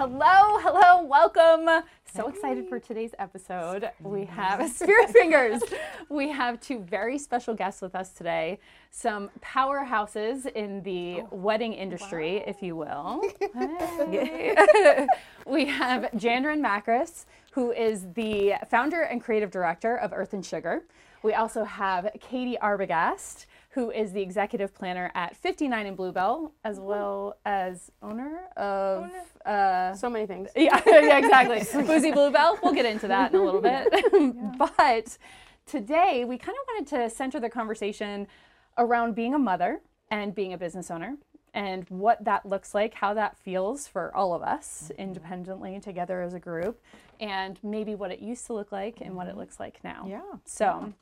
Hello, hello, welcome. So excited for today's episode. We have Spirit Fingers. We have two very special guests with us today. Some powerhouses in the oh, wedding industry, if you will. Hey. we have Janderyn Macris, who is the founder and creative director of Earth and Sugar. We also have Katie Arbogast, who is the executive planner at 59 and Bluebell, as mm-hmm. well as owner of. Uh, So many things. yeah, yeah, exactly. Boozy Bluebell. We'll get into that in a little bit. but today we kind of wanted to center the conversation around being a mother and being a business owner and what that looks like, how that feels for all of us mm-hmm. independently together as a group, and maybe what it used to look like and what it mm-hmm. looks like now. Yeah. So,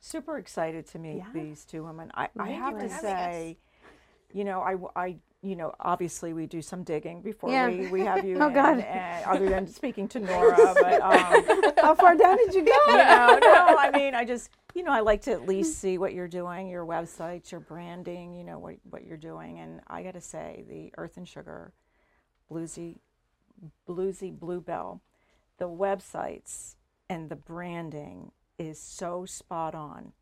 Super excited to meet Yeah. these two women. I, I have to having us. say, you know, I, I- you know, obviously we do some digging before Yeah. we, we have you Oh, in, God. and other than speaking to Nora, but um, how far down did you go? You know, no, I mean, I just, you know, I like to at least see what you're doing, your websites, your branding, you know, what, what you're doing. And I got to say, the Earth and Sugar, Boozy, Boozy Bluebell, the websites and the branding is so spot on.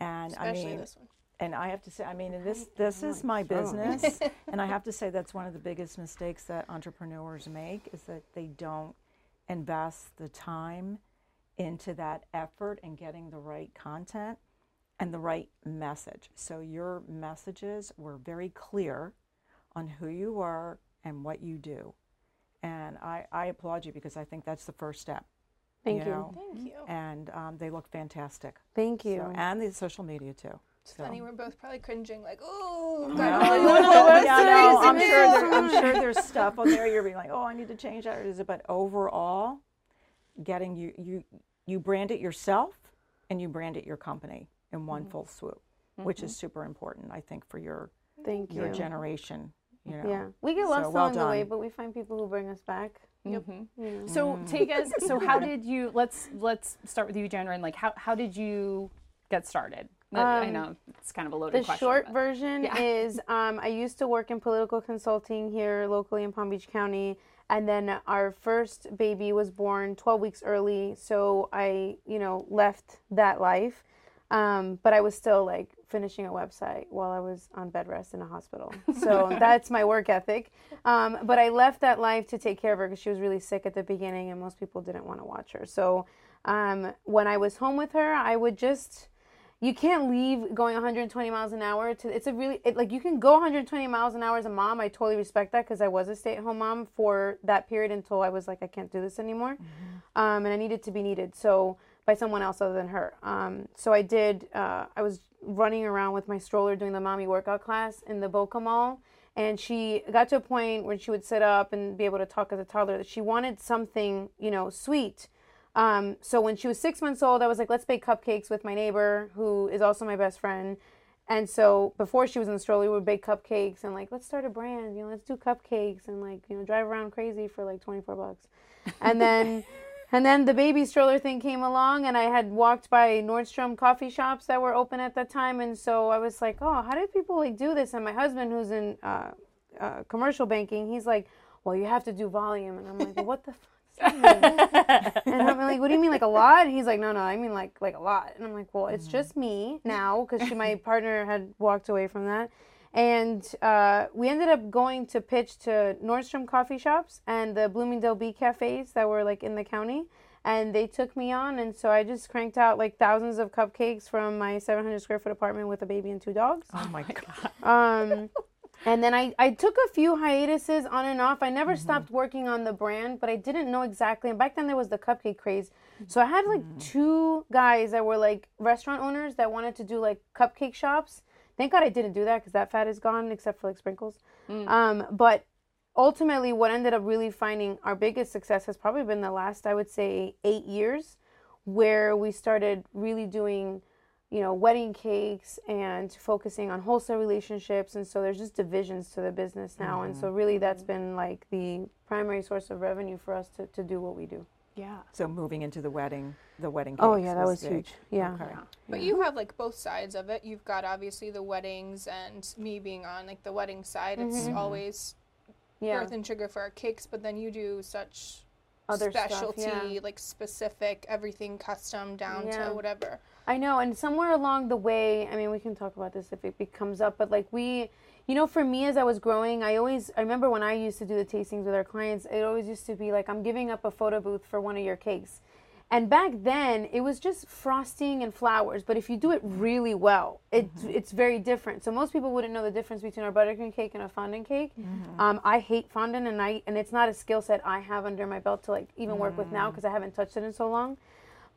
And Especially I mean, this one. and I have to say, I mean, this this is my business, and I have to say that's one of the biggest mistakes that entrepreneurs make is that they don't invest the time into that effort and getting the right content and the right message. So your messages were very clear on who you are and what you do, and I, I applaud you because I think that's the first step. Thank you. know? Thank mm-hmm. you. And um, they look fantastic. Thank you. So, and the social media too. It's funny, we're both probably cringing, like, oh, No, no, no, these no, little yeah, no, I'm sure, there, I'm sure there's stuff on there you're being like, oh, I need to change that. It? But overall, getting you, you, you brand it yourself and you brand it your company in one mm-hmm. full swoop, which is mm-hmm. super important, I think, for your Thank your you. generation. You know. Yeah, we get So, lost well along the way, but we find people who bring us back. Yep. mhm. So take us. So how did you? Let's let's start with you, Janderyn. Like how how did you get started? I Um, know it's kind of a loaded The question. short but- version Yeah. is um, I used to work in political consulting here locally in Palm Beach County. And then our first baby was born 12 weeks early. So I, you know, left that life. Um, but I was still like finishing a website while I was on bed rest in a hospital. So that's my work ethic. Um, but I left that life to take care of her because she was really sick at the beginning and most people didn't want to watch her. So um, when I was home with her, I would just you can't leave going 120 miles an hour to it's a really it, like you can go 120 miles an hour as a mom i totally respect that because i was a stay-at-home mom for that period until i was like i can't do this anymore um, and i needed to be needed so by someone else other than her um, so i did uh, i was running around with my stroller doing the mommy workout class in the boca mall and she got to a point where she would sit up and be able to talk as a toddler that she wanted something you know sweet um, so when she was six months old, I was like, let's bake cupcakes with my neighbor, who is also my best friend. And so before she was in the stroller, we would bake cupcakes and like, let's start a brand, you know, let's do cupcakes and like, you know, drive around crazy for like 24 bucks. And then, and then the baby stroller thing came along and I had walked by Nordstrom coffee shops that were open at that time. And so I was like, oh, how did people like do this? And my husband, who's in uh, uh, commercial banking, he's like, well, you have to do volume. And I'm like, well, what the fuck? does that mean?" and I'm like, "What do you mean, like a lot?" And he's like, "No, no, I mean like like a lot." And I'm like, "Well, it's just me now because my partner had walked away from that." And uh, we ended up going to pitch to Nordstrom coffee shops and the Bloomingdale Bee cafes that were like in the county, and they took me on. And so I just cranked out like thousands of cupcakes from my 700 square foot apartment with a baby and two dogs. Oh my God. Um, and then I, I took a few hiatuses on and off. I never stopped working on the brand, but I didn't know exactly. And back then there was the cupcake craze. So I had like two guys that were like restaurant owners that wanted to do like cupcake shops. Thank God I didn't do that because that fat is gone except for like sprinkles. Mm. Um, but ultimately, what ended up really finding our biggest success has probably been the last, I would say, eight years, where we started really doing you know, wedding cakes and focusing on wholesale relationships. And so there's just divisions to the business now. And so mm-hmm. really that's mm-hmm. been like the primary source of revenue for us to, to do what we do. Yeah. So moving into the wedding, the wedding. Oh, yeah, that was big. huge. Yeah. Okay. But you have like both sides of it. You've got obviously the weddings and me being on like the wedding side. It's Mm-hmm. always Yeah. earth and sugar for our cakes, but then you do such Other stuff, specialty, yeah. like specific, everything custom down Yeah. to whatever. I know, and somewhere along the way, I mean, we can talk about this if it be- comes up, but like we, you know, for me as I was growing, I always, I remember when I used to do the tastings with our clients, it always used to be like, I'm giving up a photo booth for one of your cakes. And back then, it was just frosting and flowers. But if you do it really well, it, mm-hmm. it's very different. So most people wouldn't know the difference between our buttercream cake and a fondant cake. Mm-hmm. Um, I hate fondant, and I and it's not a skill set I have under my belt to like even work with now mm. because I haven't touched it in so long.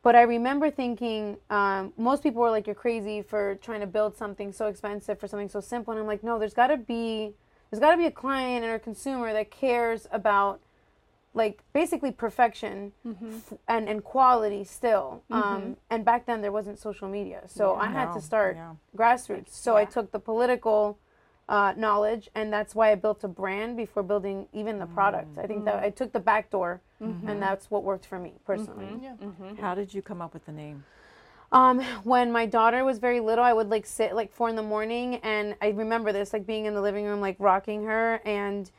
But I remember thinking, um, most people were like, "You're crazy for trying to build something so expensive for something so simple." And I'm like, "No, there's got to be, there's got to be a client or a consumer that cares about, like, basically perfection f- and and quality still." Um, and back then there wasn't social media, so I had No, to start yeah. grassroots. So I took the political uh, knowledge, and that's why I built a brand before building even the product. I think that mm-hmm. I took the back door, mm-hmm. and that's what worked for me personally. Mm-hmm. Yeah. How did you come up with the name? Um, when my daughter was very little, I would like sit like four in the morning, and I remember this like being in the living room, like rocking her, and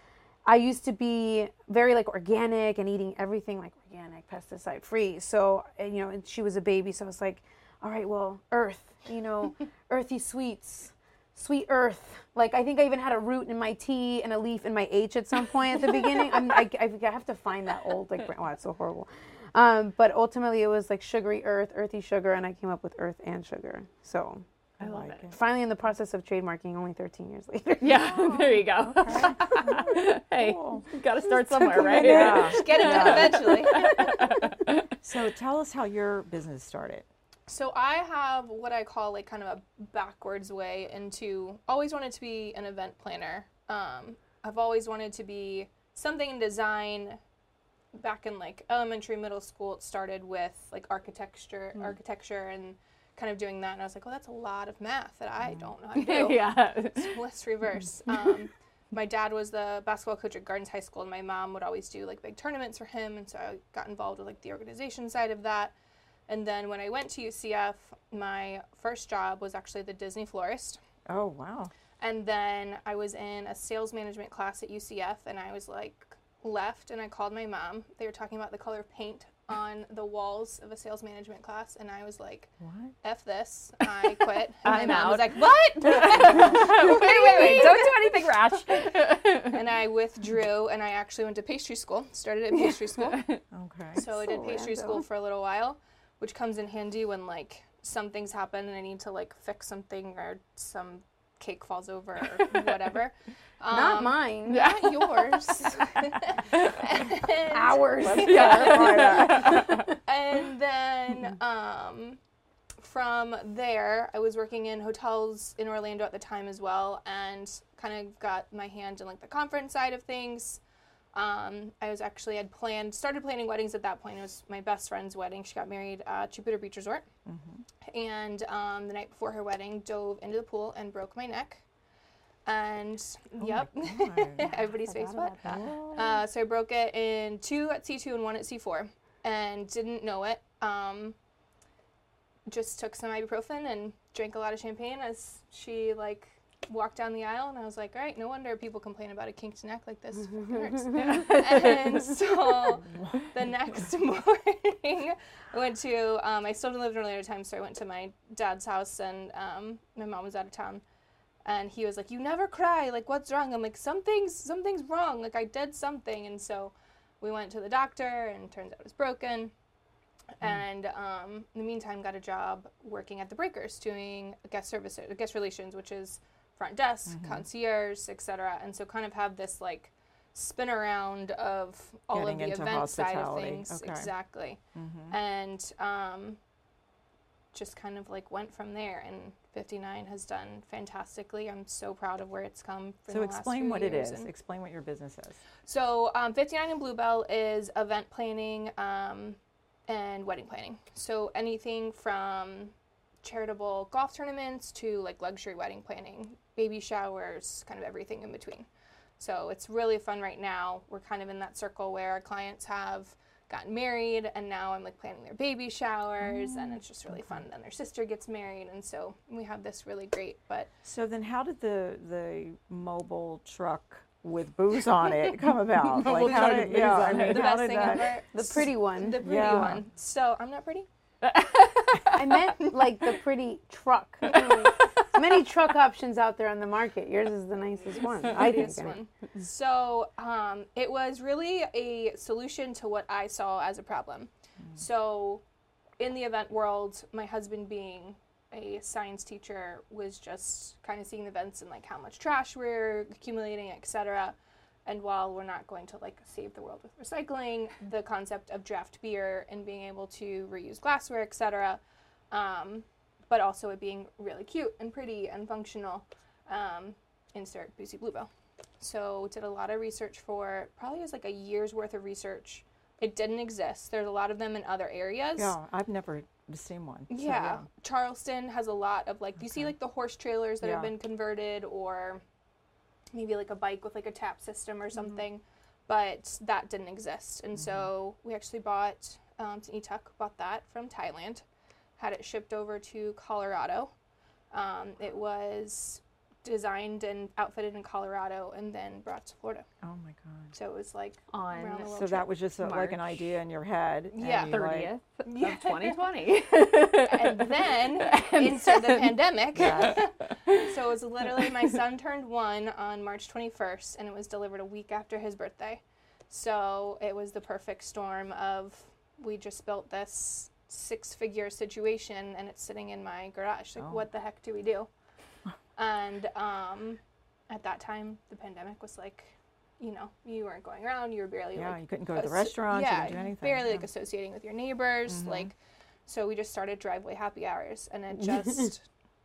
I used to be very like organic and eating everything like organic, pesticide free. So and, you know, and she was a baby, so I was like, all right, well, earth, you know, earthy sweets, sweet earth. Like I think I even had a root in my T and a leaf in my H at some point at the beginning. I'm, I, I have to find that old like brand- wow, it's so horrible. Um, but ultimately, it was like sugary earth, earthy sugar, and I came up with earth and sugar. So I, love like it. it. finally in the process of trademarking, only 13 years later. Yeah, there you go. hey, Cool. got to start somewhere, right? Yeah. Get it done eventually. So tell us how your business started. So I have what I call like kind of a backwards way into always wanted to be an event planner. Um, I've always wanted to be something in design. Back in like elementary, middle school, it started with like architecture, architecture, and kind of doing that. And I was like, well, that's a lot of math that I don't know how to do. yeah. So let's reverse. Um, my dad was the basketball coach at Gardens High School, and my mom would always do like big tournaments for him, and so I got involved with like the organization side of that. And then when I went to UCF, my first job was actually the Disney florist. Oh wow. And then I was in a sales management class at UCF, and I was like left, and I called my mom. They were talking about the color of paint on the walls of a sales management class, and I was like, What? "F this!" I quit. And I'm my mom out. was like, "What?" wait, wait, wait! Don't do anything rash. and I withdrew, and I actually went to pastry school. Started at pastry school. Okay. So I did So pastry random. school for a little while, which comes in handy when like some things happen and I need to like fix something or some cake falls over or whatever. Not Um, mine. Not yours. and, Ours. and then um, from there, I was working in hotels in Orlando at the time as well, and kind of got my hand in like the conference side of things. Um, I was actually had planned started planning weddings at that point. It was my best friend's wedding. She got married at Jupiter Beach Resort, and um, the night before her wedding, dove into the pool and broke my neck. And yep, everybody's face wet. Uh, so I broke it in two at C2 and one at C4 and didn't know it. Um, just took some ibuprofen and drank a lot of champagne as she like walked down the aisle and I was like, all right, no wonder people complain about a kinked neck like this. And so the next morning, I went to, um, I still didn't live in Orlando at the time, so I went to my dad's house and um, my mom was out of town. And he was like, "You never cry. Like, what's wrong?" I'm like, "Something's something's wrong. Like, I did something." And so, we went to the doctor, and turns out it was broken. And um, in the meantime, got a job working at the Breakers, doing guest service, guest relations, which is front desk, concierge, etc. And so, kind of have this like spin around of all Getting of the event side of things, Okay. exactly. And um, just kind of like went from there and 59 has done fantastically i'm so proud of where it's come from So explain what it is. Explain what your business is. so um, 59 and bluebell is event planning um, and wedding planning so anything from charitable golf tournaments to like luxury wedding planning baby showers kind of everything in between so it's really fun right now we're kind of in that circle where our clients have gotten married and now i'm like planning their baby showers and it's just really fun mm. then their sister gets married and so we have this really great but So then, how did the the mobile truck with booze on it come about? Double like how chug did booze yeah, I on mean, it. The how best did thing that? ever. The pretty one. The pretty Yeah. one. So I'm not pretty. I meant like the pretty truck. Many truck options out there on the market. Yours is the nicest one. I think. So um, it was really a solution to what I saw as a problem. So in the event world, my husband being a science teacher was just kind of seeing the events and like how much trash we're accumulating, etc. And while we're not going to like save the world with recycling, the concept of draft beer and being able to reuse glassware, etc. Um, but also it being really cute and pretty and functional. Um, insert Boozy Bluebell. So did a lot of research for probably was like a year's worth of research. It didn't exist. There's a lot of them in other areas. Yeah, I've never seen one. so, Yeah. Charleston has a lot of like do you see like the horse trailers that have been converted or maybe like a bike with like a tap system Mm-hmm. or something. But that didn't exist. And so we actually bought um eTuk bought that from Thailand, had it shipped over to Colorado. Um, it was designed and outfitted in Colorado and then brought to Florida. Oh my god. So it was like On around the world So trip. that was just a, like an idea in your head. Yeah. you, like- 30th Yeah. of 2020. and then insert the pandemic. Yeah. so it was literally my son turned one on March 21st, and it was delivered a week after his birthday. So it was the perfect storm of we just built this six-figure situation, and it's sitting in my garage. Like, Oh. what the heck do we do? And um, at that time, the pandemic was like, you know, you weren't going around. You were barely yeah, like you couldn't go to the asso- restaurants, yeah, you couldn't do anything. barely yeah. like associating with your neighbors. Mhm. Like, so we just started driveway happy hours, and it just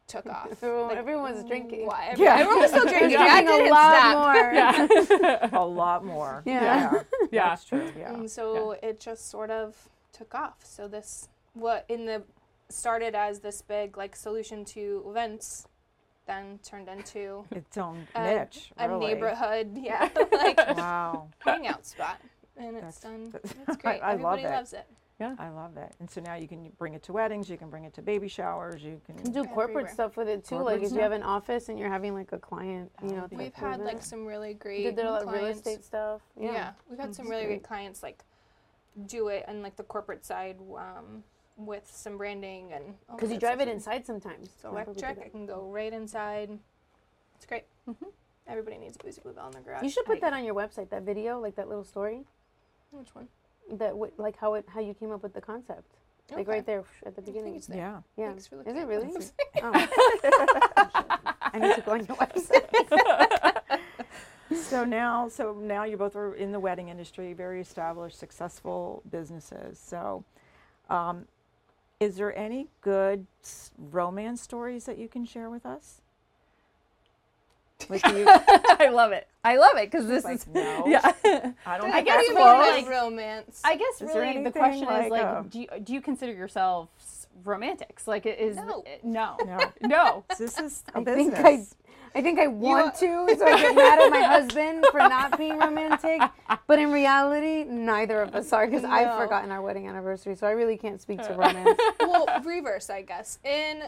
took off. Everyone, Like, everyone was drinking. Why? Yeah. Everyone was still drinking. Drinking I a didn't lot stop. more. yeah. a lot more. Yeah. Yeah. That's true. Yeah. And so it just sort of took off. So this, what in the started as this big like solution to events, then turned into Its own a, niche. a really. neighborhood, yeah, like Wow. hangout spot, and it's done. that's- It's great. I- I love Everybody it. loves it. Yeah, I love that. And so now you can bring it to weddings, you can bring it to baby showers, you can. can do corporate Everywhere. stuff with it too. Corporate like if you have an office and you're having like a client, you know, We've type We've had like some really great. did there a lot of real estate stuff. Yeah. Yeah. we've had some really great. great clients like do it and like the corporate side um, with some branding and Because you drive stuff. it inside sometimes. It's Remember we did electric. that. It can go right inside. It's great. Everybody needs a Boozy Bluebell in their garage. You should put I- that on your website. That video, like that little story, Which one? that w- like how it how you came up with the concept, like Okay. right there at the I think beginning. it's there. Yeah. Yeah. Thanks for Is it really? those. Oh. I need to go on your website. So now, so now you both are in the wedding industry, very established, successful businesses. So, um, is there any good romance stories that you can share with us? Like you, I love it. I love it because this like, is no, yeah. I don't. I guess that's you Really mean, like- romance. I guess Is really the anything question is like, like, um, do you, do you consider yourselves romantics? Like, is No. no, no, no. this is a I business. think I, I think I want to, so I get mad at my husband for not being romantic. But in reality, neither of us are because I've forgotten our wedding anniversary, so I really can't speak to romance. well, reverse, I guess. In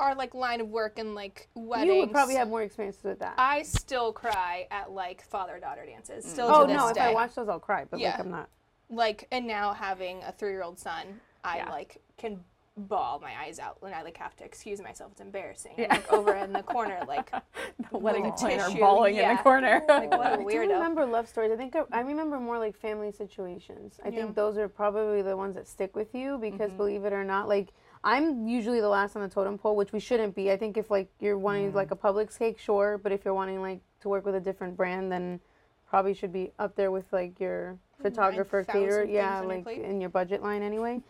our like line of work and like weddings, you would probably have more experiences with that. I still cry at like father-daughter dances. Still oh to this no, if day. I watch those, I'll cry. But Yeah. like I'm not. like and now having a three-year-old son, I Yeah. like can bawl my eyes out when I like have to excuse myself. It's embarrassing. Yeah. Like over in the corner, like Wedding the planner tissue, bawling in the corner. Like, what a I don't weirdo. remember love stories. I think I, I remember more like family situations. I Yeah. think those are probably the ones that stick with you because Mhm. believe it or not, like I'm usually the last on the totem pole, which we shouldn't be. I think if like you're wanting mm-hmm. like a Publix cake, sure, but if you're wanting like to work with a different brand, then probably should be up there with like your mm-hmm. photographer, caterer, yeah, like in your budget line anyway.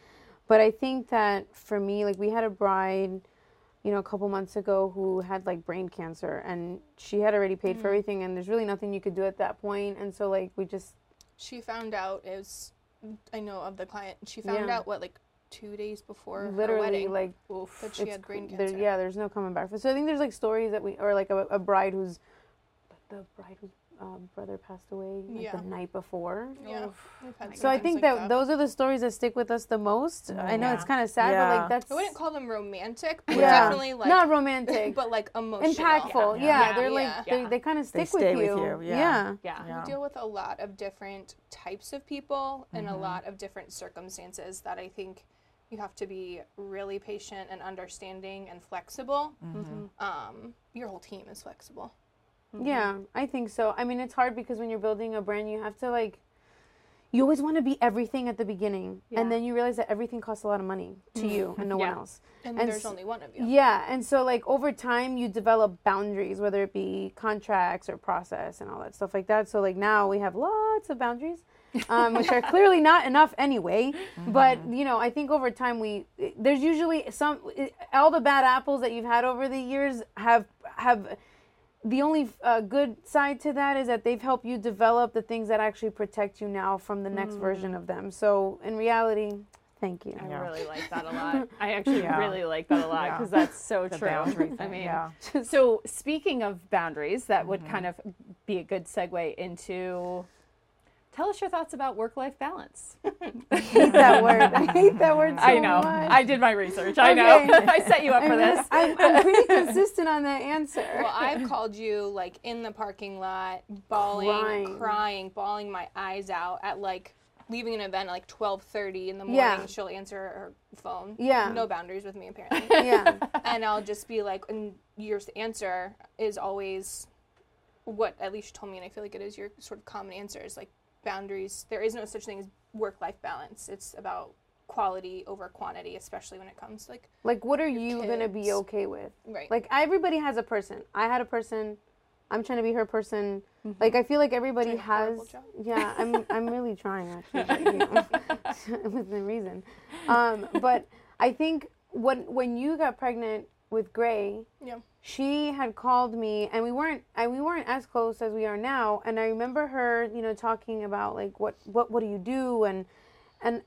But I think that for me, like we had a bride, you know, a couple months ago who had like brain cancer, and she had already paid for Mm. everything, and there's really nothing you could do at that point, and so like we just she found out it was I know of the client. She found Yeah. out what like two days before literally wedding like that she had brain cancer. there, yeah, there's no coming back. So I think there's like stories that we or like a, a bride who's the bride who's uh, brother passed away like, Yeah. the night before. Yeah. Oof. We've had So I think things that, like those are the stories that stick with us the most. I know it's kind of sad, but like that's I wouldn't call them romantic, but yeah, definitely like not romantic, but like emotional. impactful. Yeah, Yeah. they're like Yeah. They, they kind of stick with stay with you. you, yeah. yeah. Yeah. Yeah. We deal with a lot of different types of people and Mm-hmm. a lot of different circumstances that I think you have to be really patient and understanding and flexible. Mm-hmm. Um, your whole team is flexible. Yeah, mm-hmm. I think so. I mean, it's hard because when you're building a brand, you have to like, you always want to be everything at the beginning, Yeah. and then you realize that everything costs a lot of money to you mm-hmm. and no one else. And, And there's s- only one of you. Yeah, and so like over time, you develop boundaries, whether it be contracts or process and all that stuff like that. So like now we have lots of boundaries. um, which are clearly not enough anyway. But mm-hmm. you know, I think over time we there's usually some all the bad apples that you've had over the years have have the only uh, good side to that is that they've helped you develop the things that actually protect you now from the next version of them. So in reality, thank you. I Yeah. really like that a lot. I actually Yeah. really like that a lot Yeah. because that's so The true. boundary I mean, yeah. so speaking of boundaries, that would Mm-hmm. kind of be a good segue into. Tell us your thoughts about work-life balance. I hate that word. I hate that word so much. I know. much. I did my research. I know. I set you up for I'm, this. I'm, I'm pretty consistent on that answer. Well, I've called you like in the parking lot, bawling, Crying. crying, bawling my eyes out at like leaving an event at like 12:30 in the morning. Yeah. She'll answer her phone. Yeah. No boundaries with me apparently. yeah. and I'll just be like, and your answer is always what at least you told me, and I feel like it is your sort of common answer is like boundaries. There is no such thing as work-life balance. It's about quality over quantity, especially when it comes to, like Like, what are you gonna be okay with? right. Like, everybody has a person. I had a person. I'm trying to be her person. Like, I feel like everybody has. Yeah, I'm. I'm really trying actually, but, you know, within reason. Um, but I think when when you got pregnant with Gray, yeah. she had called me and we weren't and we weren't as close as we are now. And i remember her you know talking about like what what what do you do? And and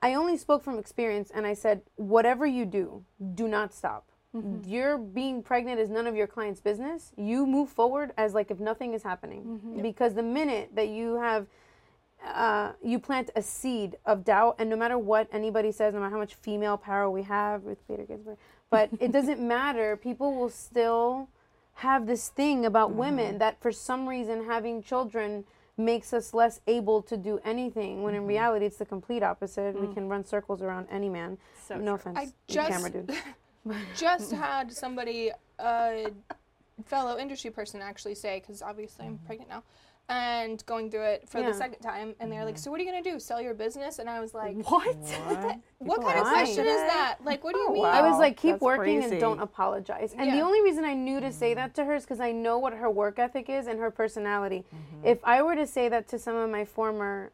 i only spoke from experience and i said whatever you do do not stop. Your being pregnant is none of your client's business. You move forward as like if nothing is happening. Because the minute that you have uh, you plant a seed of doubt, and no matter what anybody says, no matter how much female power we have, Ruth Bader Ginsburg, but it doesn't matter. People will still have this thing about mm-hmm. women that for some reason having children makes us less able to do anything when in mm-hmm. reality it's the complete opposite. We mm. can run circles around any man. So no true. offense I just- camera dude. just had somebody, a fellow industry person, actually say, because obviously I'm mm-hmm. pregnant now, and going through it for Yeah. the second time, and they're like, "So what are you gonna do? Sell your business?" And I was like, What? What? "What People kind of question is that? that? Like, what do you Oh, mean?" wow. I was like, keep that's working and don't apologize. And the only reason I knew to say that to her is because I know what her work ethic is and her personality. If I were to say that to some of my former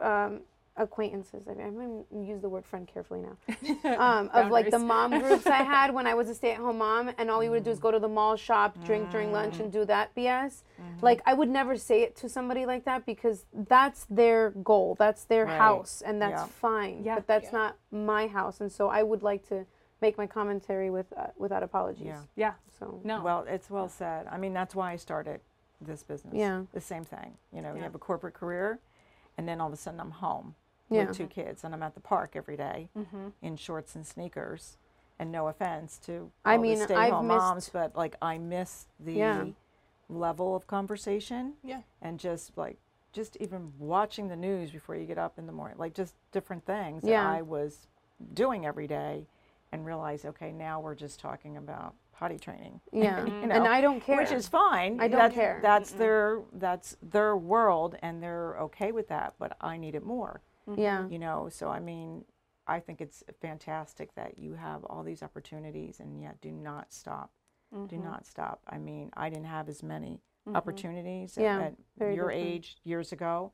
um, acquaintances, I mean, I'm going to use the word friend carefully now, um, of like the mom groups I had when I was a stay at home mom, and all we would do is go to the mall, shop, drink during lunch, and do that BS. Like, I would never say it to somebody like that because that's their goal, that's their Right. house, and that's Yeah. fine. Yeah. But that's Yeah. not my house, and so I would like to make my commentary with uh, without apologies. Yeah. Yeah. So No. Well, it's well said. I mean, that's why I started this business. Yeah. The same thing. You know, Yeah. you have a corporate career, and then all of a sudden I'm home Yeah. with two kids, and I'm at the park every day Mm-hmm. in shorts and sneakers. And no offense to I mean, stay-home moms, but like I miss the Yeah. level of conversation Yeah. and just like just even watching the news before you get up in the morning, like just different things Yeah. that I was doing every day, and realize, okay, now we're just talking about potty training. yeah, you and I don't care. which is fine. I don't that's, care. That's their that's their world, and they're okay with that. But I need it more, yeah, you know. So I mean, I think it's fantastic that you have all these opportunities, and yet do not stop. Do not stop. I mean, I didn't have as many opportunities at- Yeah, at, very your different. age years ago.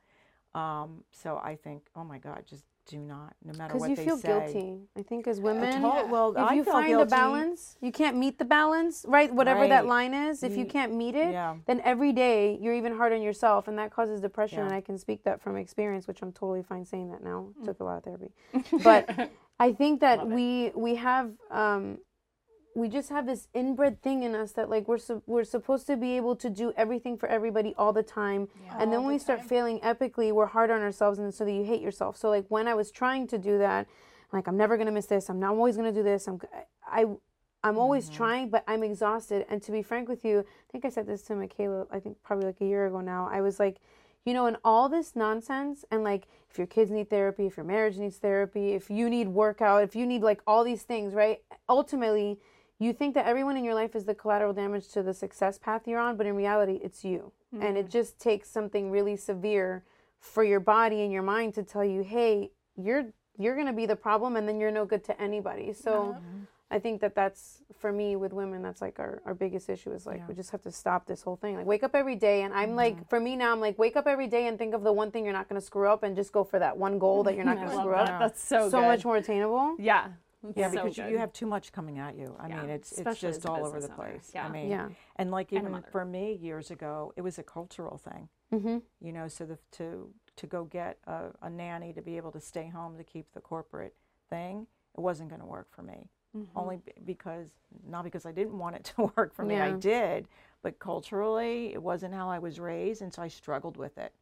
Um, so I think, oh my God, just do not, no matter what. because you they feel say. guilty. I think as women, Well, well, if I you find a guilty. balance, you can't meet the balance, right? Whatever that line is, if you can't meet it, yeah. then every day you're even hard on yourself, and that causes depression. Yeah. And I can speak that from experience, which I'm totally fine saying that now. Mm. Took a lot of therapy, but I think that Love it. we we have um, we just have this inbred thing in us that like we're su- we're supposed to be able to do everything for everybody all the time. And then when the we start time. failing epically we're hard on ourselves and so that you hate yourself. So like when i was trying to do that like i'm never gonna miss this. I'm not always gonna do this. I'm i i'm always mm-hmm. trying but i'm exhausted. And to be frank with you i think i said this to michaela i think probably like a year ago now. I was like you know, in all this nonsense, and like if your kids need therapy, if your marriage needs therapy, if you need workout, if you need like all these things, right? Ultimately, you think that everyone in your life is the collateral damage to the success path you're on, but in reality, it's you. And it mm. just takes something really severe for your body and your mind to tell you, hey, you're you're gonna be the problem, and then you're no good to anybody. So. Uh-huh. I think that that's for me with women. That's like our, our biggest issue is like we just have to stop this whole thing. Like wake up every day, and I'm like mm-hmm. for me now, I'm like wake up every day and think of the one thing you're not going to screw up, and just go for that one goal that you're not going to screw that. up. That's so So good. much more attainable. Yeah. Yeah, So because you, good. you have too much coming at you. I Yeah, mean, it's it's especially as just all over the place. Yeah. I mean, Yeah. and like even mother. for me years ago, it was a cultural thing. Mm-hmm. You know, so the, to to go get a, a nanny to be able to stay home to keep the corporate thing, it wasn't going to work for me. Mm-hmm. Only b- because not because I didn't want it to work for me, I did, but culturally it wasn't how I was raised, and so I struggled with it.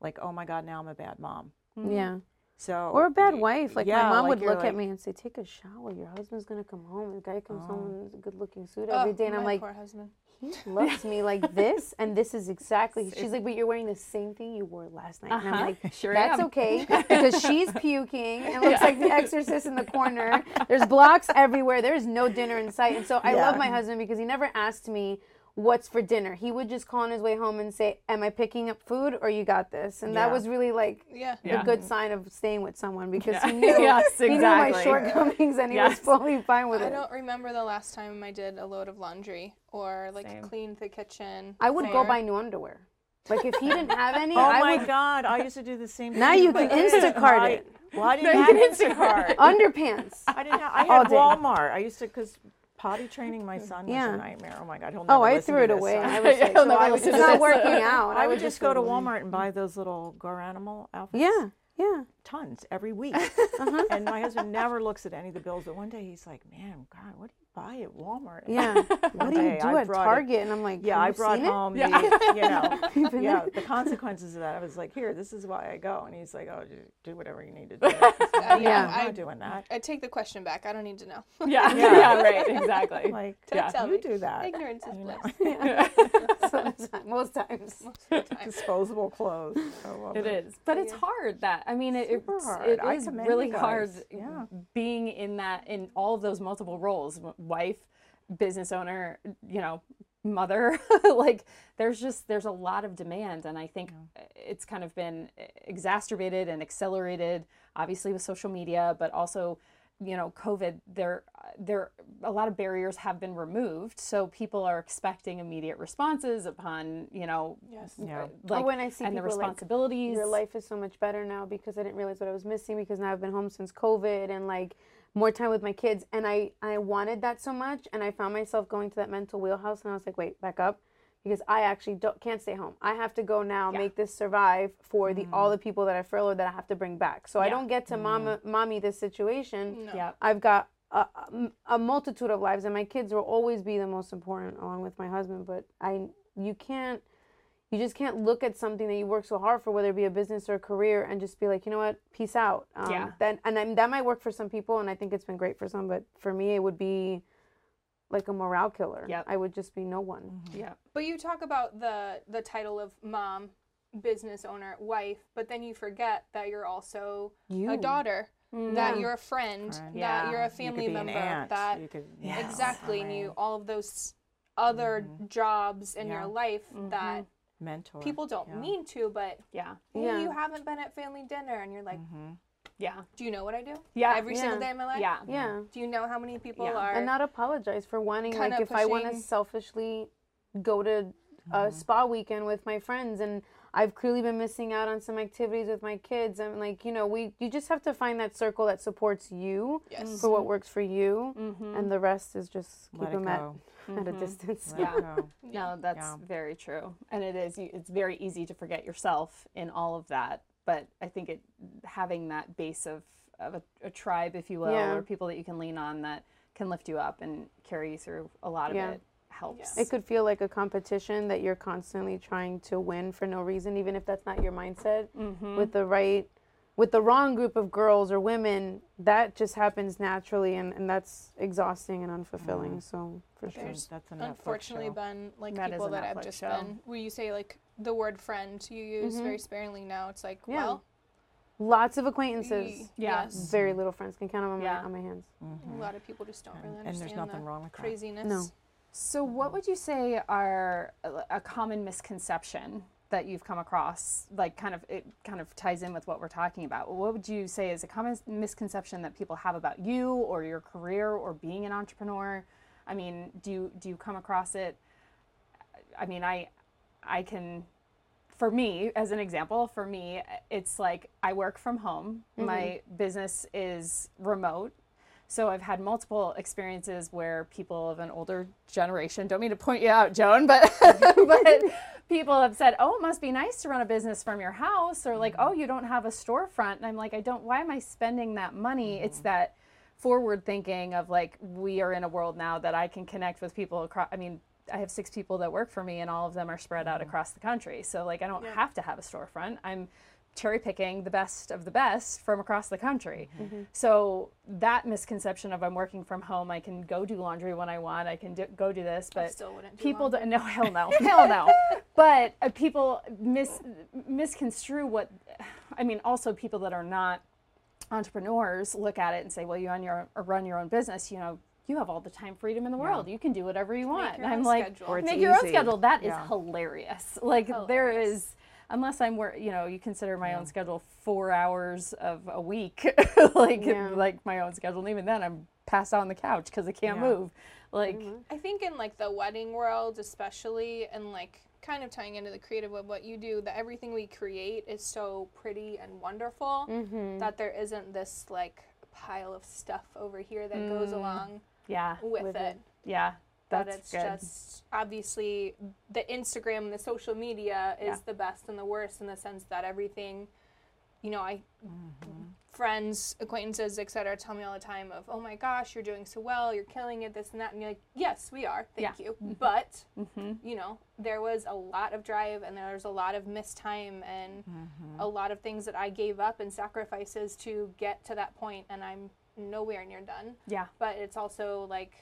Like, oh my God, now I'm a bad mom. Yeah. So Or a bad wife. Like yeah, my mom like would you're look at me and say, "Take a shower. Your husband's gonna come home. The guy comes Oh. home in a good-looking suit Oh, every day." And I'm my like, poor husband. he loves me like this, and this is exactly. She's like, but you're wearing the same thing you wore last night. And I'm Uh-huh. like, Sure that's am. okay because she's puking and it looks like the Exorcist in the corner. There's blocks everywhere. There's no dinner in sight, and so I love my husband because he never asked me what's for dinner. He would just call on his way home and say, "Am I picking up food or you got this?" And that was really like Yeah. a Yeah. good sign of staying with someone because Yeah. he knew Yes, he knew my shortcomings and he was Yes. fully fine with I it. I don't remember the last time I did a load of laundry or like Same. cleaned the kitchen. I would go buy new underwear. Like if he didn't have any, Oh I my would God! I used to do the same. Thing. Now you can. Instacart it. Why didn't Now you you have can Instacart. underpants. I didn't. Have, I All had day. Walmart. I used to because potty training my son was a nightmare. Oh my God! He'll never Oh, I threw it this, away. I was like, so I was, it's not working out. I would just go to throw it away. Walmart and buy those little Garanimal outfits. Yeah, yeah. tons every week. Uh-huh. And my husband never looks at any of the bills. But one day he's like, "Man, God, what do you buy at Walmart?" Yeah. What do you do I at brought it- Target? And I'm like, Yeah, "Have I you brought seen it?" home Yeah. the, you know, yeah, the consequences of that. I was like, here, this is why I go. And he's like, oh, do whatever you need to do. Uh, Yeah. I'm I, not doing that. I take the question back. I don't need to know. Yeah. Yeah. yeah. Right. Exactly. Like, Don't Yeah. tell you me. do that. Ignorance is bliss. know. Sometimes- most times. Most of time. Disposable clothes. I love It is, but it's hard. That I mean, it, Super it's, hard. it I is really hard. Yeah. being in that in all of those multiple roles, wife, business owner, you know, mother. like, there's just there's a lot of demand, and I think it's kind of been exacerbated and accelerated, obviously with social media, but also. You know, COVID. There, there, a lot of barriers have been removed, so people are expecting immediate responses upon, you know, Yes. Yeah. Oh, like or when I see and the people like, responsibilities. your life is so much better now because I didn't realize what I was missing because now I've been home since COVID and like more time with my kids and I I wanted that so much and I found myself going to that mental wheelhouse and I was like wait back up because I actually don't, can't stay home. I have to go now Yeah. make this survive for the all the people that I furloughed that I have to bring back. So I don't get to mama mommy this situation. No. yeah. I've got a, a- a multitude of lives, and my kids will always be the most important, along with my husband. But I, you can't, you just can't look at something that you work so hard for, whether it be a business or a career, and just be like, you know what, peace out. Um, Yeah. That and then that might work for some people, and I think it's been great for some. But for me, it would be like a morale killer. Yep. I would just be no one. Yeah. But you talk about the the title of mom, business owner, wife, but then you forget that you're also You a daughter, Mm. that you're a friend, Friend. that Yeah. you're a You could family be an member, aunt. that you could, exactly, I and you all of those other jobs in Yeah. your life that mentor. people don't yeah. mean to, but Yeah. "Hey, Yeah. you haven't been at family dinner, and you're like, Mhm. Yeah. do you know what I do? Yeah. every single day of my life. Yeah. Yeah. Do you know how many people Yeah. are? and not apologize for wanting kinda like if I want to selfishly go to a spa weekend with my friends and I've clearly been missing out on some activities with my kids and like you know we you just have to find that circle that supports you yes. for what works for you Mm-hmm. and the rest is just keep Let them at, go. at a distance Let Yeah. No, that's Yeah. very true, and it is. you- It's very easy to forget yourself in all of that. But I think it having that base of of a, a tribe, if you will, Yeah. or people that you can lean on that can lift you up and carry you through a lot of Yeah. it helps. It could feel like a competition that you're constantly trying to win for no reason, even if that's not your mindset. Mm-hmm. With the right, with the wrong group of girls or women, that just happens naturally, and, and that's exhausting and unfulfilling. So for sure. There's That's a Netflix unfortunately show. been like That is people that I've just show. been where you say like the word friend you use Mhm. very sparingly now. It's like Yeah. well, Lots of acquaintances. y- Yeah. yes, Very little friends can count them on, Yeah. my, on my hands. a lot of people just don't And, really and understand there's nothing the wrong with that. craziness. No. So, what would you say are a, a common misconception that you've come across? Like, kind of, it kind of ties in with what we're talking about. What would you say is a common misconception that people have about you or your career or being an entrepreneur? I mean, do you do you come across it? I mean, I I can for me as an example for me it's like i work from home mm-hmm. my business is remote so i've had multiple experiences where people of an older generation don't mean to point you out joan but but people have said oh it must be nice to run a business from your house or like mm-hmm. oh you don't have a storefront and i'm like i don't why am i spending that money it's mm-hmm. that forward thinking of like we are in a world now that I can connect with people across I mean I have six people that work for me and all of them are spread out mm-hmm. across the country. So like I don't Yeah. have to have a storefront. I'm cherry picking the best of the best from across the country. So that misconception of I'm working from home, I can go do laundry when I want, I can do, go do this, I but still wouldn't do people laundry. don't no hell no hell no but uh, people mis misconstrue what i mean also people that are not entrepreneurs look at it and say well you run your or run your own business you know you have all the time freedom in the world you can do whatever you want your and i'm own like schedule. Or it's make your own schedule That is Yeah. hilarious like there Hilarious. is unless i'm wor- you know you consider my own schedule four hours of a week like Yeah. like my own schedule and even then i'm passed out on the couch because i can't Yeah. move like I think in like the wedding world, especially, and like kind of tying into the creative of what you do, that everything we create is so pretty and wonderful Mm-hmm. that there isn't this like pile of stuff over here that goes Mm. along yeah with, With it. it. yeah That it's good. just obviously the Instagram and the social media is Yeah. the best and the worst in the sense that everything, you know, I mm-hmm. friends, acquaintances, etc. tell me all the time of, oh my gosh, you're doing so well, you're killing it, this and that, and you're like, yes, we are, thank you, mm-hmm. but hmm you know, there was a lot of drive and there was a lot of missed time and mm-hmm. a lot of things that I gave up and sacrifices to get to that point, and I'm nowhere near done. Yeah. But it's also like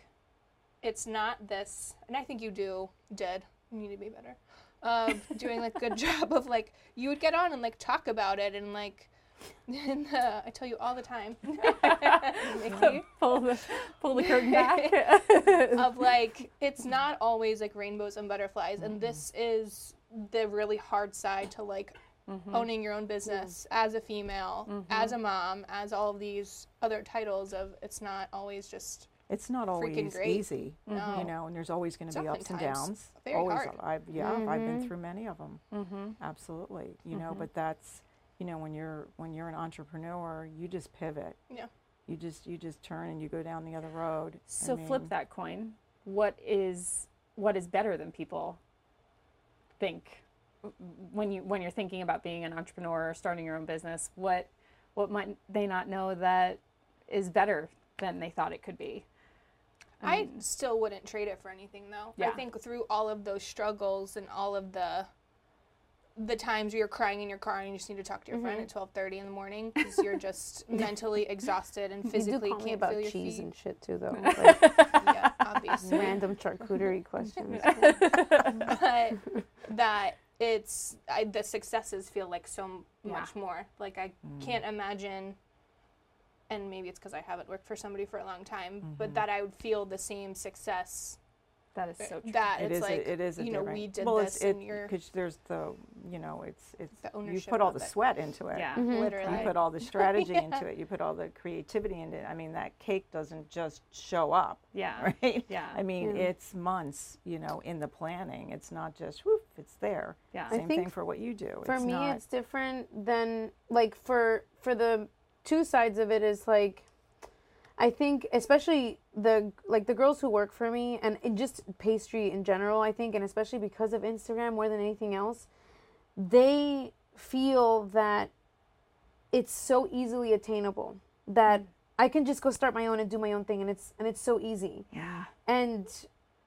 it's not this and i think you do did you need to be better. Of doing like a good job of like you would get on and like talk about it and like and uh, i tell you all the time. Pull the pull the curtain back. of like it's not always like rainbows and butterflies and this mm-hmm. is the really hard side to like mm-hmm. owning your own business as a female as mm-hmm. a mom as all of these other titles of it's not always just It's not always great. easy, No. you know, and there's always going to be ups and downs. very always, hard. I've yeah, I've been through many of them. mm-hmm. Absolutely, you know, but that's you know when you're when you're an entrepreneur, you just pivot. Yeah. You just you just turn and you go down the other road. I So flip that coin. What is what is better than people think when you when you're thinking about being an entrepreneur or starting your own business? What what might they not know that is better than they thought it could be? I um, still wouldn't trade it for anything though. Yeah. I think through all of those struggles and all of the the times where you're crying in your car and you just need to talk to your friend mm-hmm. at 12:30 in the morning because you're just mentally exhausted and You do physically call can't about feel your cheese feet. and shit too, though. Like, yeah, obviously. random charcuterie questions. but that it's I, the successes feel like so m- Yeah. much more. Like I mm. can't imagine, and maybe it's because I haven't worked for somebody for a long time, but mm-hmm. that I would feel the same success. That is uh, so true. That It it's is like a, it is a you know different- we did well, this it's, it, and you're because there's the you know it's it's The you put all of the it. sweat into it. yeah. Mm-hmm. literally. You put all the strategy into it. You put all the creativity into it. I mean, that cake doesn't just show up, Yeah. right? Yeah. I mean, Yeah. it's months, you know, in the planning. It's not just whoop, it's there. Yeah. I Same think thing for what you do. for it's me not, it's different than like for for the two sides of it is like i think especially the like the girls who work for me and just pastry in general i think and especially because of instagram more than anything else they feel that it's so easily attainable that mm. I can just go start my own and do my own thing, and it's and it's so easy. Yeah. And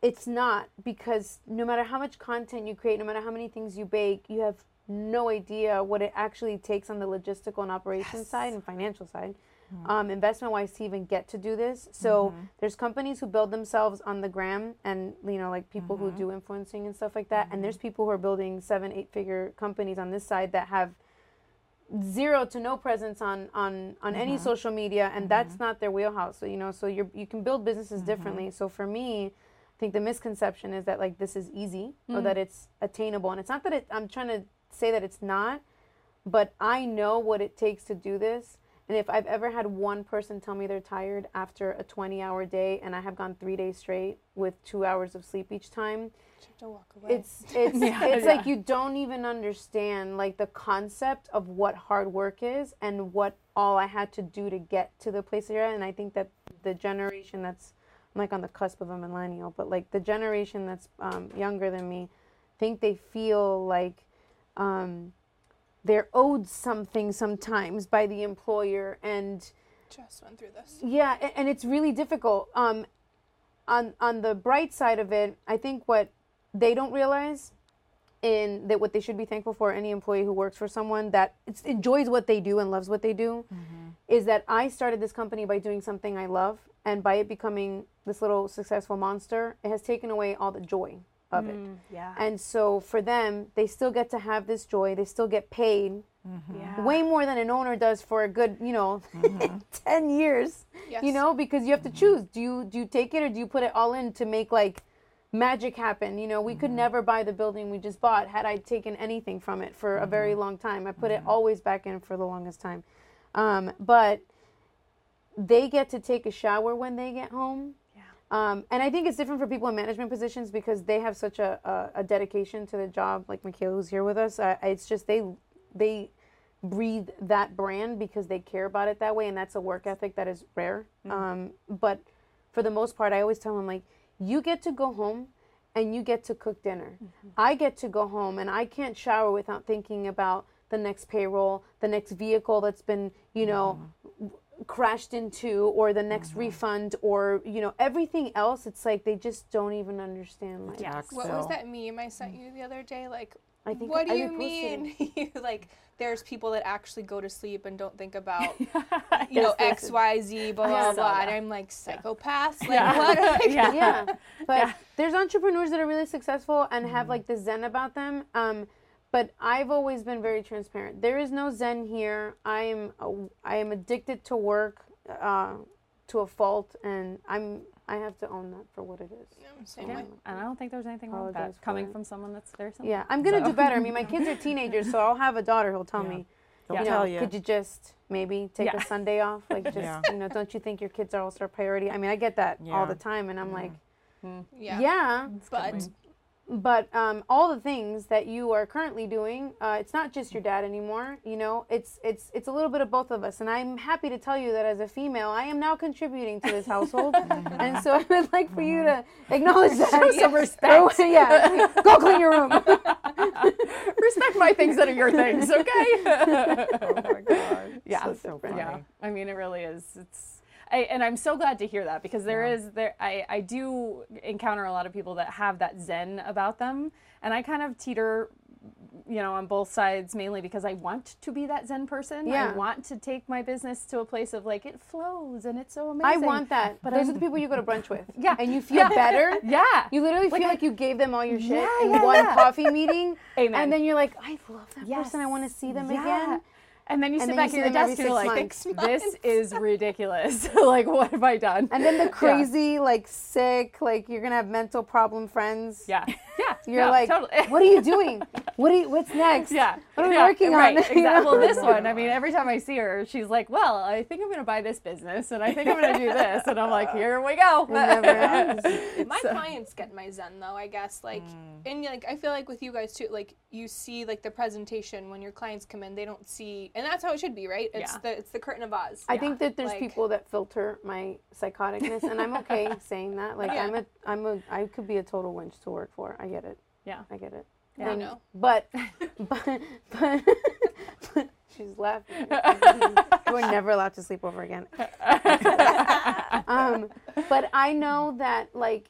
it's not because no matter how much content you create, no matter how many things you bake, you have no idea what it actually takes on the logistical and operations side and financial side, mm-hmm. um, investment wise, to even get to do this. So mm-hmm. there's companies who build themselves on the gram, and you know, like people who mm-hmm. do influencing and stuff like that. And there's people who are building seven, eight figure companies on this side that have zero to no presence on on on any social media. And that's not their wheelhouse so you know so you're you can build businesses differently. So for me i think the misconception is that like this is easy or that it's attainable. And it's not that it i'm trying to say that it's not but i know what it takes to do this and if i've ever had one person tell me they're tired after a 20 hour day and i have gone three days straight with two hours of sleep each time You have walk away. it's it's Yeah, it's yeah. like you don't even understand like the concept of what hard work is and what all I had to do to get to the place that you're at. And I think that the generation that's I'm like on the cusp of a millennial, but like the generation that's um, younger than me, think they feel like um, they're owed something sometimes by the employer and just went through this. yeah, a- and it's really difficult. Um, on on the bright side of it, I think what they don't realize in that what they should be thankful for any employee who works for someone that it's, enjoys what they do and loves what they do is that I started this company by doing something I love and by it becoming this little successful monster, it has taken away all the joy of it. Mm, yeah. And so for them, they still get to have this joy. They still get paid mm-hmm. yeah. way more than an owner does for a good, you know, mm-hmm. 10 years. Yes. You know, because you have to mm-hmm. choose. Do you do you take it or do you put it all in to make like magic happen? You know, we could never buy the building we just bought had I taken anything from it for a very long time. I put it always back in for the longest time. Um, but they get to take a shower when they get home. Um, and I think it's different for people in management positions because they have such a, a, a dedication to the job. Like Michaela, who's here with us, uh, it's just they they breathe that brand because they care about it that way, and that's a work ethic that is rare. Um, but for the most part, I always tell them like, you get to go home and you get to cook dinner. I get to go home and I can't shower without thinking about the next payroll, the next vehicle that's been, you know, w- crashed into or the next refund or, you know, everything else. It's like they just don't even understand like Yes. What was that meme I sent you the other day? Like, I think what do I you mean? You, like, there's people that actually go to sleep and don't think about, you Yes, know, yes. X, Y, Z, blah blah blah. that. And I'm like, psychopaths. Like, Yeah. what? Like, yeah. yeah but Yeah. there's entrepreneurs that are really successful and Mm-hmm. have like the zen about them um but i've always been very transparent there is no zen here i am a, i am addicted to work uh, to a fault and i'm i have to own that for what it is No, same Yeah. way. And I don't think there's anything wrong with that coming from someone that's there. Something. yeah i'm gonna So- do better i mean my kids are teenagers so i'll have a daughter who'll tell Yeah. me They'll you know, tell you. could you just maybe take Yeah. a Sunday off? Like, just Yeah. you know, don't you think your kids are also a priority? I mean, I get that all the time, and I'm like, Yeah. yeah, But but um, all the things that you are currently doing uh, it's not just your dad anymore you know it's it's it's a little bit of both of us and i'm happy to tell you that as a female i am now contributing to this household and so i would like for you to acknowledge that Show some respect. Go- yeah go clean your room Respect my things that are your things, okay? oh my god. Yeah. So, so funny. Yeah, I mean, it really is. It's, I, and I'm so glad to hear that because there Yeah. is there. I I do encounter a lot of people that have that zen about them, and I kind of teeter, you know, on both sides mainly because I want to be that zen person. Yeah. I want to take my business to a place of like it flows and it's so amazing. i want that But those I'm- are the people you go to brunch with Yeah. and you feel Yeah. better Yeah. you literally Like feel I- like you gave them all your shit Yeah, in yeah, one coffee meeting Amen. and then you're like i love that Yes. person i want to see them again And then you And sit then back see at your desk and you're like, six this is ridiculous. like, what have I done? And then the crazy, like sick, like you're gonna have mental problem friends. yeah, yeah. You're no, like, totally. what are you doing? What are you, what's next? Yeah. What are we yeah, working on? right, You Exactly. know? Well, this one, I mean, every time I see her, she's like, well, I think I'm going to buy this business and I think I'm going to do this. And I'm like, here we go. It never ends. my So- clients get my zen though i guess like mm. and like i feel like with you guys too like you see like the presentation when your clients come in they don't see and that's how it should be right it's Yeah. the it's the curtain of oz I think that there's Like- people that filter my psychoticness, and I'm okay saying that. Like Yeah. I'm a, I'm a, I could be a total winch to work for. I get it. Yeah. I get it. Yeah. I know. But, but, but, but, She's laughing. We're never allowed to sleep over again. um, but I know that like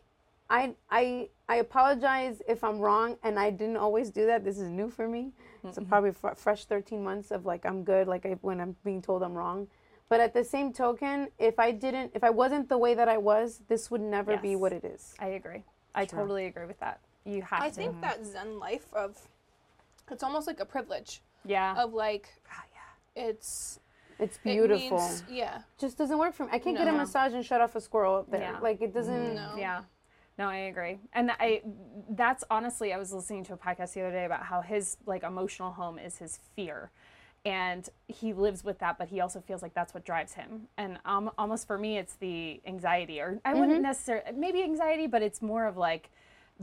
I I I apologize if I'm wrong, and I didn't always do that. This is new for me. So probably fr- fresh 13 months of like I'm good, like I, when I'm being told I'm wrong. But at the same token, if I didn't, if I wasn't the way that I was, this would never be what it is. I agree. I totally agree with that. You have I to. think that Zen life of it's almost like a privilege yeah. of like Ah, yeah. it's It's it beautiful. means- yeah. Just doesn't work for me. I can't get a massage and shut off a squirrel up there. Yeah. Like it doesn't. No. Yeah. No, I agree. And I that's honestly I was listening to a podcast the other day about how his like emotional home is his fear. And he lives with that, but he also feels like that's what drives him. And um, almost for me, it's the anxiety, or I wouldn't necessarily, maybe anxiety, but it's more of like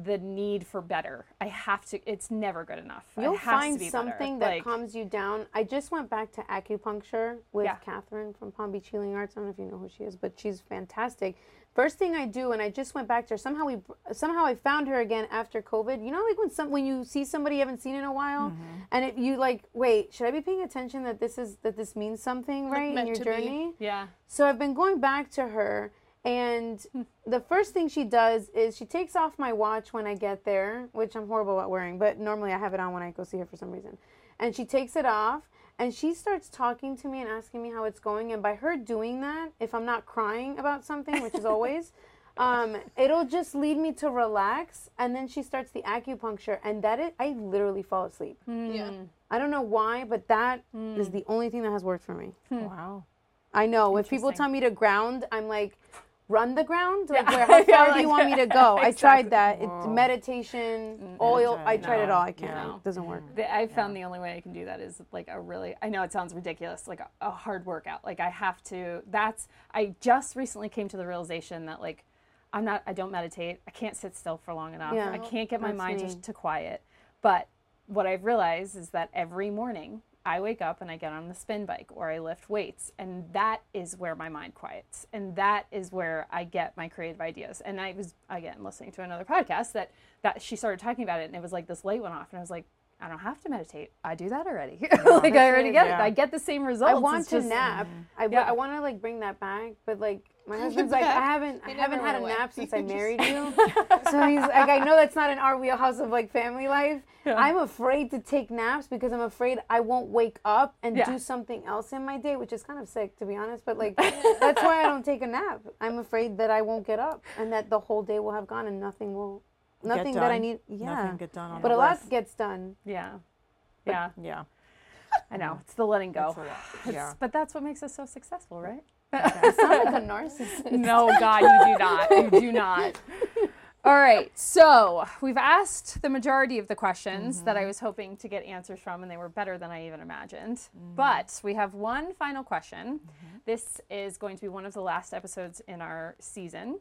the need for better. I have to, it's never good enough. It You'll find be better. something that Like, calms you down. I just went back to acupuncture with Yeah. Catherine from Palm Beach Healing Arts. I don't know if you know who she is, but she's fantastic. First thing I do, and I just went back to her. Somehow we, somehow I found her again after COVID. You know, like when some when you see somebody you haven't seen in a while, mm-hmm. and it, you like, wait, should I be paying attention that this is that this means something, right, in your to be. journey? Yeah. So I've been going back to her, and hmm. the first thing she does is she takes off my watch when I get there, which I'm horrible at wearing, but normally I have it on when I go see her for some reason. And she takes it off, and she starts talking to me and asking me how it's going. And by her doing that, if I'm not crying about something, which is always, um, it'll just lead me to relax. And then she starts the acupuncture, and that it, I literally fall asleep. Hmm. Yeah. I don't know why, but that hmm. is the only thing that has worked for me. Wow. I know. If people tell me to ground, I'm like, run the ground. Like, Yeah. where? How Yeah, far do you want me to go? I tried that. It, meditation, mm, oil. I tried it all. I can't. No. It doesn't work. The, I found the only way I can do that is like a really, I know it sounds ridiculous, like a, a hard workout. Like I have to, that's, I just recently came to the realization that like, I'm not, I don't meditate. I can't sit still for long enough. Yeah. I can't get my That's mind me. just to quiet. But what I've realized is that every morning I wake up and I get on the spin bike or I lift weights, and that is where my mind quiets. And that is where I get my creative ideas. And I was, again, listening to another podcast that, that she started talking about it, and it was like this light went off, and I was like, I don't have to meditate. I do that already. like I already get it. I get the same results. I want It's to just- nap. I, Yeah. I want to like bring that back, but like my husband's like, I haven't, I haven't had a away. nap since I married you. so he's like, I know that's not in our wheelhouse of like family life. I'm afraid to take naps because I'm afraid I won't wake up and Yeah. do something else in my day, which is kind of sick to be honest. But like, that's why I don't take a nap. I'm afraid that I won't get up and that the whole day will have gone and nothing will, nothing that I need. Yeah, Nothing get done on but a lot list. gets done. Yeah. Yeah. Yeah. I know. It's the letting go. It's a lot. It's- Yeah. But that's what makes us so successful, right? I sound like a narcissist. no, God, you do not. You do not. All right. So we've asked the majority of the questions that mm-hmm. I was hoping to get answers from, and they were better than I even imagined. Mm. But we have one final question. Mm-hmm. This is going to be one of the last episodes in our season.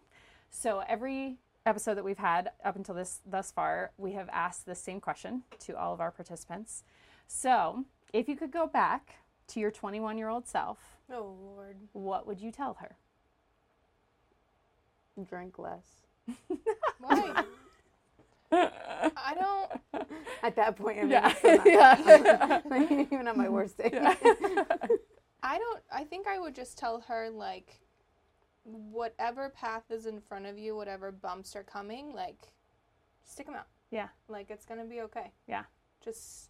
So every episode that we've had up until this thus far, we have asked the same question to all of our participants. So if you could go back to your 21 year old self, Oh Lord. what would you tell her? Drink less. Why? I don't. At that point, I mean, Yeah. not- yeah. even on my worst day. I don't. I think I would just tell her like, whatever path is in front of you, whatever bumps are coming, like, stick them out. Yeah. Like it's gonna be okay. Yeah. Just,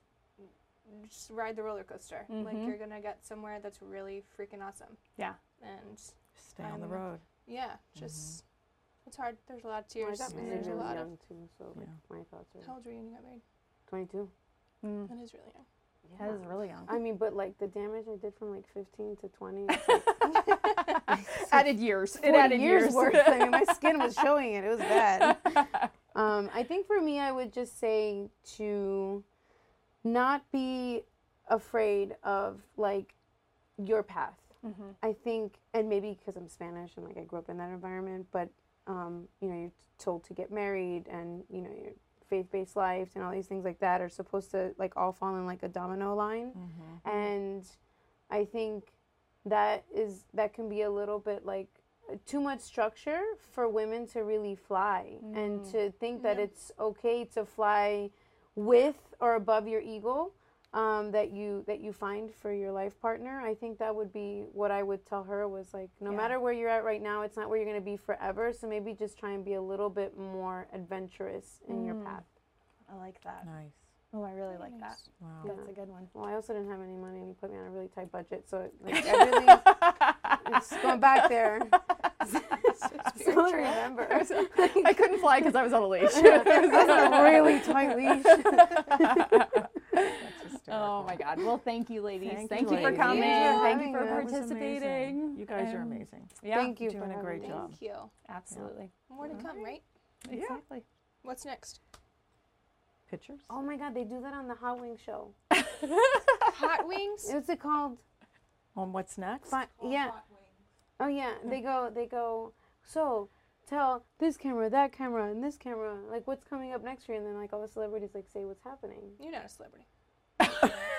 just ride the roller coaster. Like Mhm. you're gonna get somewhere that's really freaking awesome. Yeah. And Stay on the road. yeah, just. It's hard. There's a lot of Well, I tears. got married There's a really lot of. young too, so like, my thoughts are. How are old were you when you got married? 22. Mm, That is really young. That is really young. I mean, but like the damage I did from like 15 to 20, like added years. It added years, years. worth. I mean, my skin was showing it. It was bad. Um, I think for me, I would just say to not be afraid of like your path. Mhm. I think, and maybe because I'm Spanish and like I grew up in that environment, but um, you know, you're told to get married and you know, your faith-based lives and all these things like that are supposed to like all fall in like a domino line, mm-hmm. and I think that is that can be a little bit like too much structure for women to really fly and mm-hmm. to think that Yeah. it's okay to fly with or above your ego um, that you that you find for your life partner. I think that would be what I would tell her was like, no Yeah. matter where you're at right now, it's not where you're gonna be forever. So maybe just try and be a little bit more adventurous in your Mm. path. I like that. Nice. Oh, I really like that. Wow. That's a good one. Well, I also didn't have any money, and he put me on a really tight budget, so like, I really it's going back there. so I remember. I couldn't fly because I was on a leash. That's a really tight leash. That's hysterical. Oh my God. Well, thank you, ladies. Thank, Thank you, you, for coming. Thank you for Thank you for. That participating. You guys are amazing. Yeah, Thank you Doing for a great me. job. Thank you. absolutely. More to come, right? Exactly. What's next? Pictures? Oh my God, they do that on the Hot Wing show. Hot wings. What's it called? On what's next? Fi- oh, yeah. Oh yeah, they go. They go. So tell this camera, that camera, and this camera, like what's coming up next year, and then like all the celebrities like say what's happening. You're not a celebrity.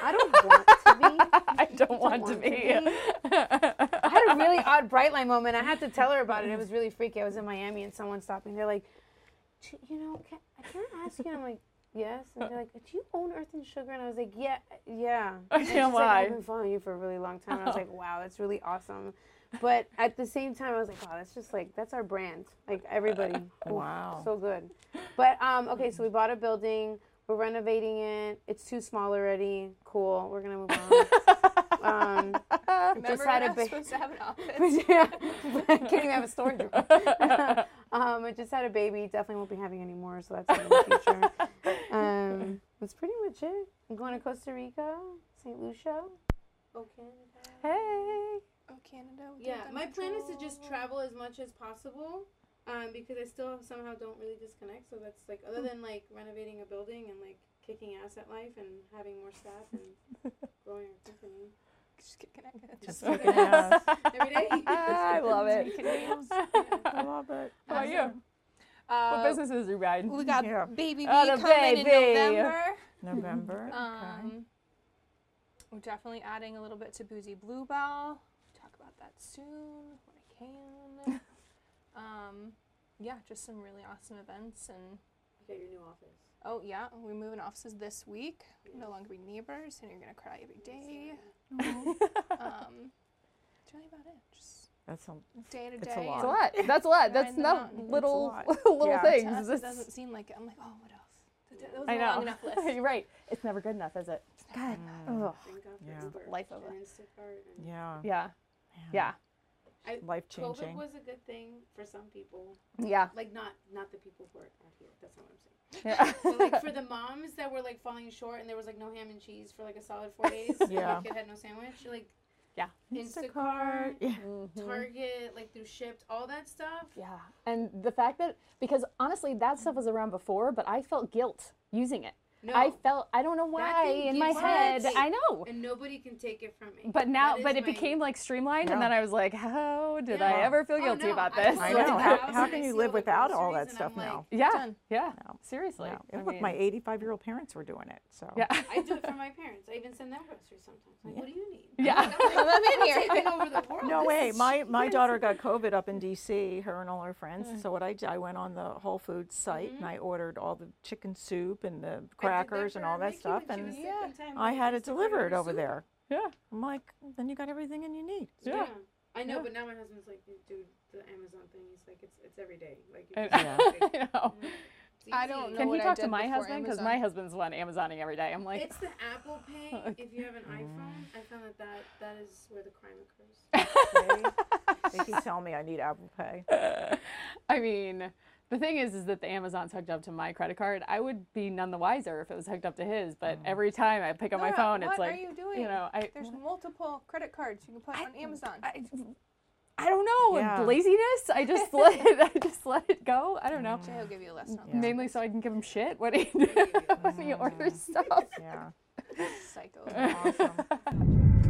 I don't want to be. I don't want to want to be. I had a really odd bright line moment. I had to tell her about it. It was really freaky. I was in Miami and someone stopped me. They're like, you know, can, can I ask you? And I'm like, yes. And they're like, do you own Earth and Sugar? And I was like, yeah, yeah. And she's like? I've been following you for a really long time. And I was like, wow, that's really awesome. But at the same time, I was like, wow, that's just like that's our brand. Like everybody. Wow. So good. But um, okay, so we bought a building. We're renovating it. It's too small already. Cool. We're gonna move on. um, Remember had when I a was ba- supposed to have an office? yeah, can't even have a storage room. um, I just had a baby. Definitely won't be having any more, so that's in the future. Um, that's pretty much it. I'm going to Costa Rica, St. Lucia. Oh, Canada. Hey. Oh, Canada. Yeah, gun my plan is to just travel as much as possible. Um, because I still somehow don't really disconnect. So that's like other than like renovating a building and like kicking ass at life and having more staff and growing our company. Just get connected. Just kicking ass. Every day. I love it. I love it. How about you? Uh, What businesses are you riding? We got Yeah. Baby V Oh, the coming in baby. November. November. okay. Um, we're definitely adding a little bit to Boozy Bluebell. Talk about that soon when I can. Um, yeah, just some really awesome events and Get your new office. oh yeah, we're moving offices this week. No longer be neighbors, and you're gonna cry every day. um, that's really about it. Just That's a, day to It's a day. lot. That's a lot. That's a lot. That's Riding the not mountain. It's a little lot. little Yeah. To things. us, it doesn't seem like it. I'm like, oh, what else? That that was I a know. long enough list. You're right. It's never good enough, is it? God. Ugh. Thank God for Yeah. Uber Life of and a- yeah. Yeah. Yeah. Life changing. COVID was a good thing for some people. Yeah. Like not not the people who are out here. That's not what I'm saying. Yeah. So like for the moms that were like falling short and there was like no ham and cheese for like a solid four days. Yeah. And the kid had no sandwich. Like Yeah. Instacart, Yeah. Mhm. Target, like through shipped, all that stuff. Yeah. And the fact that because honestly that stuff was around before, but I felt guilt using it. No. I felt I don't know why in my head. me- I know. and nobody can take it from me. But now but it my- became like streamlined and then I was like, how did Yeah. I ever feel Oh, guilty no, about this? go I know. How, how can you live without all that stuff like, now? yeah. Done. Yeah. No. Seriously. No. I And look, mean, my 85 year old parents were doing it. So Yeah. I do it for my parents. I even send them groceries sometimes. Like, what do you need? Yeah. I'm in here. Taking over the world. No way. My my daughter got COVID up in D.C. Her and all her friends. Mm. So what I did, I went on the Whole Foods site mm-hmm. and I ordered all the chicken soup and the I did that crackers and all that stuff, and Yeah. I had it delivered over soup. there. Yeah. I'm like, then you got everything and you need. Yeah. Yeah. I know, Yeah. but now my husband's like, dude, the Amazon thing. He's like, it's it's every day. Like, you Yeah. just, like, you know. it's I don't know Can he what I talk to my husband? Because my husband's one Amazoning every day. I'm like, It's the Apple Pay. If you have an iPhone, I found that that, that is where the crime occurs. They, they keep telling me I need Apple Pay. I mean, the thing is, is that the Amazon's hooked up to my credit card. I would be none the wiser if it was hooked up to his. But mm-hmm. every time I pick up my phone, what it's like, are you doing? know, I, There's multiple credit cards you can put on Amazon. I, I don't know, Yeah. laziness. I just let it, I just let it go. I don't know. Jay will give you a lesson on Yeah. Mainly so I can give him shit when he when he orders stuff. Yeah. Psycho. Awesome.